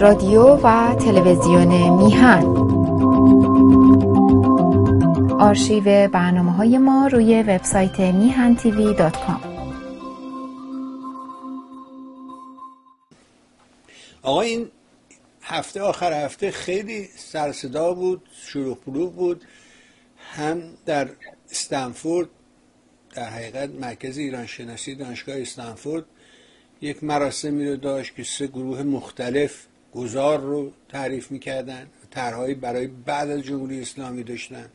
رادیو و تلویزیون میهن. آرشیو برنامه های ما روی وبسایت میهن تیوی دات کام. آقا این هفته آخر هفته خیلی سرصدا بود شروع بود. هم در استنفورد در حقیقت مرکز ایران شناسی دانشگاه استنفورد یک مراسمی رو داشت که سه گروه مختلف گذار رو تعریف می‌کردن طرحهایی برای بعد از جمهوری اسلامی داشتن.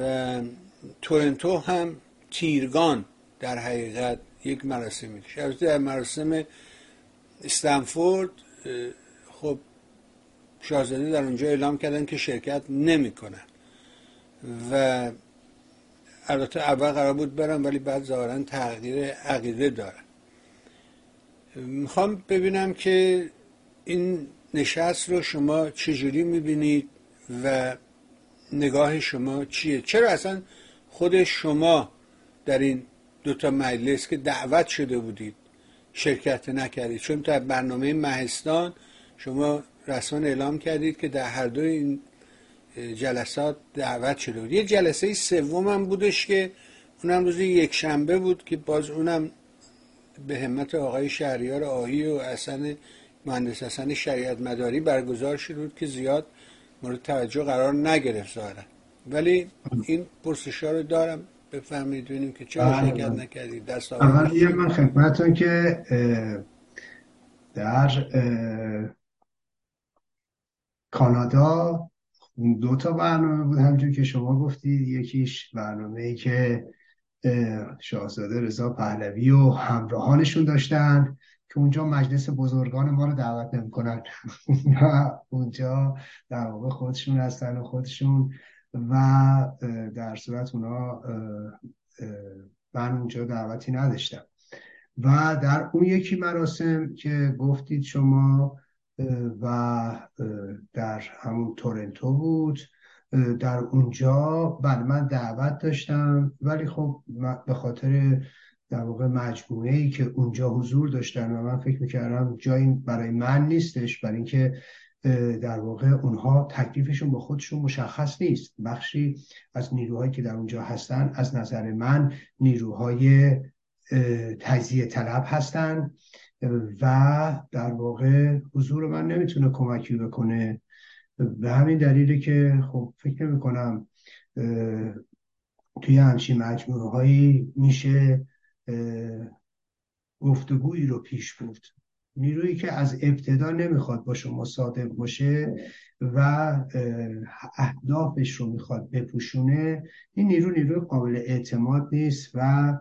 و تورنتو هم تیرگان در حقیقت یک مراسمی داشت در مراسم استنفورد خب شاهزاده در اونجا اعلام کردن که شرکت نمی‌کنن. و البته اول قرار بود برم ولی بعد ظاهرا تغییر عقیده دارن. می‌خوام ببینم که این نشست رو شما چجوری می‌بینید و نگاه شما چیه؟ چرا اصلا خود شما در این دوتا مجلس که دعوت شده بودید شرکت نکردید؟ چون در برنامه مهستان شما رسما اعلام کردید که در هر دو این جلسات دعوت شده بود. یه جلسه سوم هم بودش که اونم روز یک شنبه بود که باز اونم به همت آقای شهریار آهی و اصلا مهندس حسن شریعت مداری برگزار شده بود که زیاد مورد توجه قرار نگرفت ظاهرا. ولی این پرسش رو دارم. بفهمید ببینیم که چرا بله، شرکت بله. نکردید. دست اول یه من خدمتتون که در کانادا دو تا برنامه بود. همونجور که شما گفتید یکیش برنامه ای که اه، شاهزاده رضا پهلوی و همراهانشون داشتن. که اونجا مجلس بزرگان ما رو دعوت نمی‌کنن. اونجا در واقع خودشون هستن و خودشون و در صورت اونا من اونجا دعوتی نداشتم. و در اون یکی مراسم که گفتید شما و در همون تورنتو بود در اونجا بله من دعوت داشتم ولی خب به خاطر در واقع مجموعه ای که اونجا حضور داشتن و من فکر می‌کردم جایی برای من نیستش برای اینکه در واقع اونها تکلیفشون با خودشون مشخص نیست. بخشی از نیروهایی که در اونجا هستن از نظر من نیروهای تجزیه طلب هستن و در واقع حضور من نمی‌تونه کمکی بکنه. به همین دلیله که خب فکر نمی کنم توی همچین مجموعه هایی میشه گفتگویی رو پیش برد. نیرویی که از ابتدا نمی‌خواد با شما صادق باشه و اه، اهدافش رو می‌خواد بپوشونه این نیرو نیروی قابل اعتماد نیست و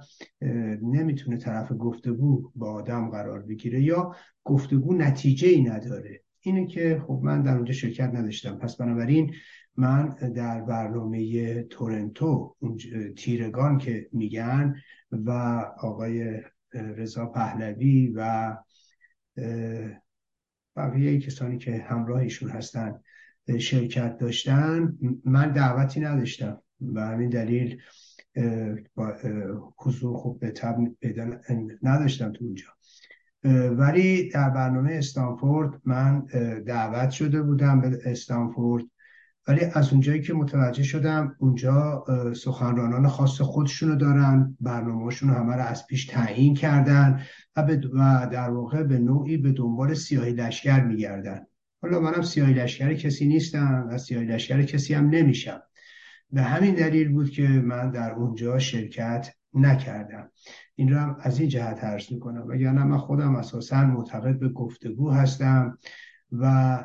نمی‌تونه طرف گفتگو با آدم قرار بگیره یا گفتگو نتیجه ای نداره. اینه که خب من در اونجا شرکت نداشتم. پس بنابراین من در برنامه تورنتو اون تیرگان که میگن و آقای رضا پهلوی و بقیه کسانی که همراه ایشون هستن شرکت داشتن من دعوتی نداشتم و همین دلیل با حضور خوب به تب نداشتم تو اونجا. ولی در برنامه استانفورد من دعوت شده بودم به استانفورد. ولی از اونجایی که متوجه شدم اونجا سخنرانان خاص خودشونو دارن برنامه‌شون همه رو از پیش تعیین کردن و, در واقع به نوعی به دنبال سیاهی لشکر میگردن. حالا منم سیاهی لشکر کسی نیستم و سیاهی لشکر کسی هم نمیشم. به همین دلیل بود که من در اونجا شرکت نکردم. این رو هم از این جهت عرض می‌کنم. وگرنه من خودم اساسا معتقد به گفتگو هستم و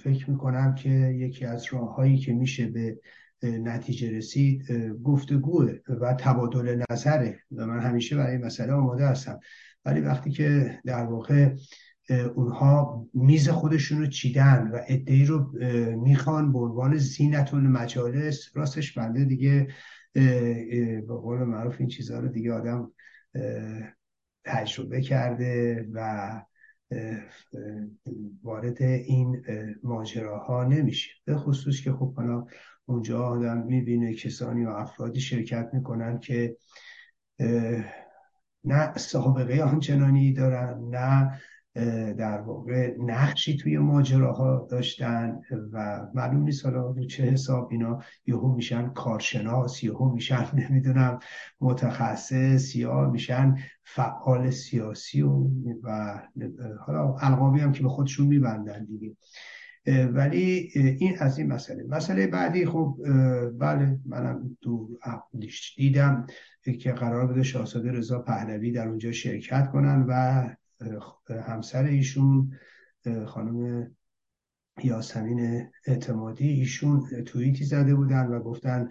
فکر می‌کنم که یکی از راههایی که میشه به نتیجه رسید گفتگوه و تبادل نظره. و من همیشه برای مسئله آماده هستم. ولی وقتی که در واقع اونها میز خودشون رو چیدن و ادعی رو می‌خوان به عنوان زینت المجالس راستش بنده دیگه به قول معروف این چیزها رو دیگه آدم تجربه کرده و وارد این اه، ماجراها نمیشه. به خصوص که خب حالا اونجا آدم می‌بینه کسانی و افرادی شرکت می‌کنن که نه سابقه آنچنانی دارن نه در واقع نقشی توی ماجراها داشتن و معلوم نیست حالا رو چه حساب اینا یهو میشن کارشناس یهو میشن نمی‌دونم متخصص یا میشن فعال سیاسی و, و حالا القابی هم که به خودشون میبندن دیگه. ولی این از این مسئله. مسئله بعدی خب بله منم تو دیدم که قرار بوده شاهزاده رضا پهلوی در اونجا شرکت کنن و همسر ایشون خانم یاسمین اعتمادی ایشون توییتی زده بودن و گفتن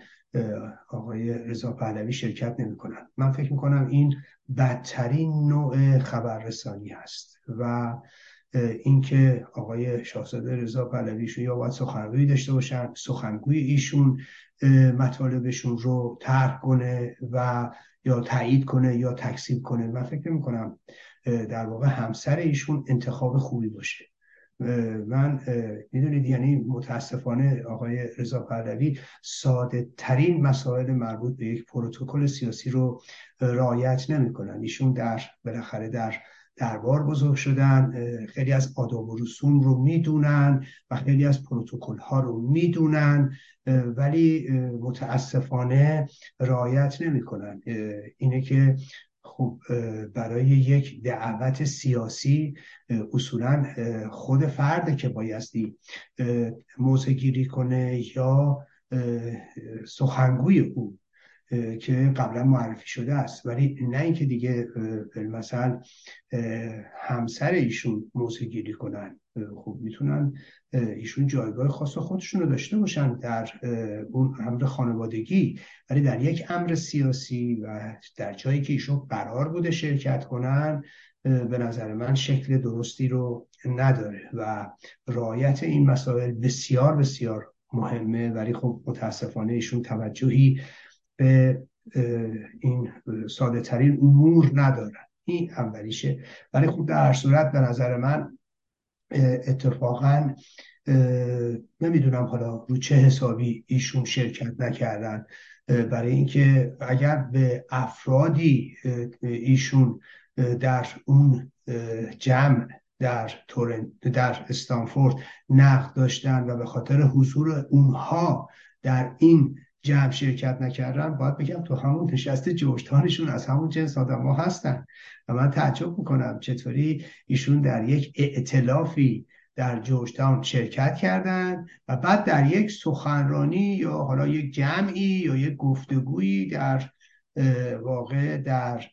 آقای رضا پهلوی شرکت نمی‌کنن. من فکر می‌کنم این بدترین نوع خبررسانی هست و اینکه آقای شاهزاده رضا پهلوی ایشون یا باید سخنگویی داشته باشن سخنگوی ایشون مطالبشون رو طرح کنه و یا تایید کنه یا تکسیب کنه. من فکر می‌کنم در واقع همسر ایشون انتخاب خوبی باشه من می‌دونید یعنی متاسفانه آقای رضا پهلوی ساده ترین مسائل مربوط به یک پروتکل سیاسی رو رعایت نمی‌کنن. ایشون در بالاخره در دربار بزرگ شدن. خیلی از آداب و رسوم رو می‌دونن و خیلی از پروتکل ها رو می‌دونن ولی متاسفانه رعایت نمی‌کنن. اینه که خب برای یک دعوت سیاسی اصولا خود فرد که بایستی موضع گیری کنه یا سخنگوی او که قبلا معرفی شده است. ولی نه اینکه دیگه مثلا همسر ایشون موضع گیری کنن. خب می‌تونن ایشون جایگاه خاص خودشون رو داشته باشن در اون امر خانوادگی. ولی در یک امر سیاسی و در جایی که ایشون قرار بوده شرکت کنن به نظر من شکل درستی رو نداره و رعایت این مسائل بسیار بسیار مهمه. ولی خب متاسفانه ایشون توجهی به این ساده ترین امور ندارن این اولیشه. ولی خب در هر صورت به نظر من اتفاقا نمی‌دونم حالا رو چه حسابی ایشون شرکت نکردن برای اینکه اگر به افرادی ایشون در اون جمع در تورن در استانفورد نقد داشتن و به خاطر حضور اونها در این جمع شرکت نکردن باید بگم تو همون نشست جوشتانشون از همون جنس آدم ها هستن. و من تعجب می‌کنم چطوری ایشون در یک ائتلافی در جوشتان شرکت کردن و بعد در یک سخنرانی یا حالا یک جمعی یا یک گفتگویی در واقع در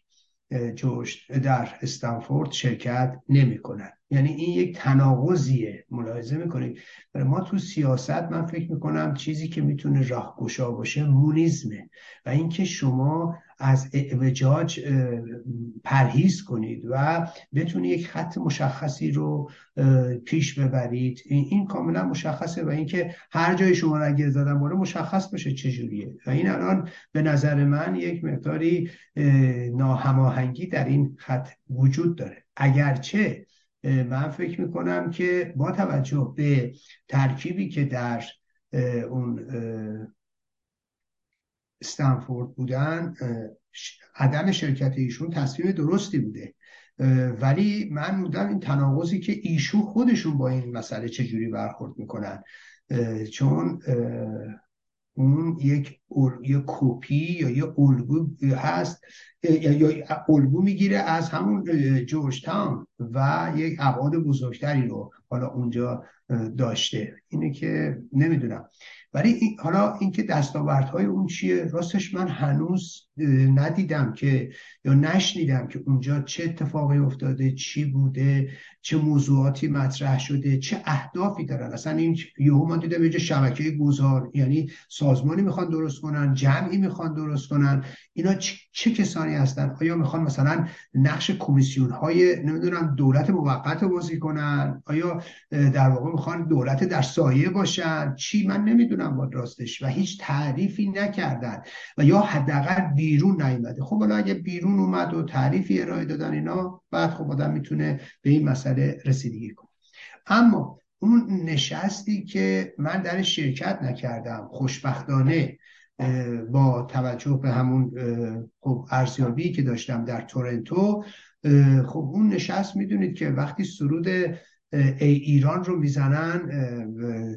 جوشت در استنفورد شرکت نمی‌کنن یعنی این یک تناقضیه ملاحظه می‌کنید ما تو سیاست من فکر می‌کنم چیزی که می‌تونه راهگشا باشه مونیزمه و اینکه شما از اعوجاج پرهیز کنید و بتونید یک خط مشخصی رو پیش ببرید. این کاملا مشخصه و اینکه هر جای شما را اگر زدن بالا مشخص باشه چجوریه و این الان به نظر من یک مقداری ناهماهنگی در این خط وجود داره. اگرچه من فکر می‌کنم که با توجه به ترکیبی که در اون استنفورد بودن عدم شرکت ایشون تصمیم درستی بوده. ولی من بودم این تناقضی که ایشون خودشون با این مسئله چجوری برخورد می‌کنن. چون اون یک یه کپی یا یه الگو هست یا الگو می‌گیره از همون جورج تاون و یک ابعاد بزرگتری رو حالا اونجا داشته. اینه که نمی‌دونم. ولی این حالا اینکه دستاوردهای اون چیه راستش من هنوز ندیدم که یا نشنیدم که اونجا چه اتفاقی افتاده چی بوده چه موضوعاتی مطرح شده چه اهدافی دارن. اصلا این یهو من دیدم یه شبکه گذار یعنی سازمانی می‌خوان درست کنن جمعی می‌خوان درست کنن اینا چه کسانی هستن؟ آیا می‌خوان مثلا نقش کمیسیون های نمی‌دونم دولت موقت بازی کنن؟ آیا در واقع می‌خوان دولت در سایه باشن؟ چی؟ من نمی‌دونم با راستش و هیچ تعریفی نکردن و یا حداقل بیرون نیومده. خب حالا اگه بیرون اومد و تعریفی ارائه دادن اینا بعد خب آدم می‌تونه به این مسئله رسیدگی کنه. اما اون نشستی که من در شرکت نکردم خوشبختانه با توجه به همون خب ارزیابی که داشتم در تورنتو خب اون نشست می‌دونید که وقتی سرود ای ایران رو می‌زنن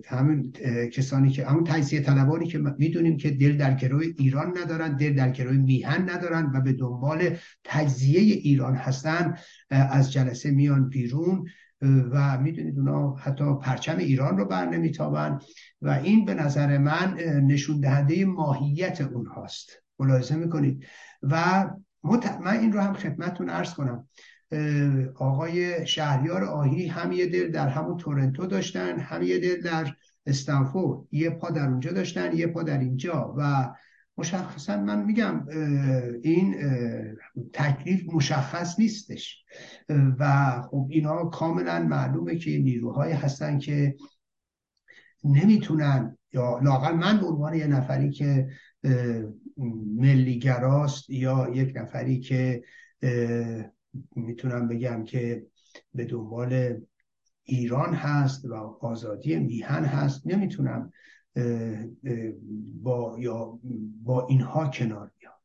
همین کسانی که همون تجزیه طلبانی که می‌دونیم که دل در گروه ایران ندارن دل در گروه میهن ندارن و به دنبال تجزیه ایران هستن از جلسه میان بیرون. و می‌دونید اونا حتی پرچم ایران رو بر نمیتابن و این به نظر من نشون دهنده ماهیت اونهاست. ملاحظه می‌کنید؟ و من این رو هم خدمتتون ارز کنم. آقای شهریار آهی هم یه دل در همون تورنتو داشتن هم یه دل در استنفورد یه پا در اونجا داشتن یه پا در اینجا و مشخصا من میگم این تکلیف مشخص نیستش. و خب اینا کاملا معلومه که نیروهایی هستن که نمی‌تونن یا لاقل من به عنوان یه نفری که ملیگراست یا یک نفری که می‌تونم بگم که به دنبال ایران هست و آزادی میهن هست نمی‌تونم با یا با اینها کنار بله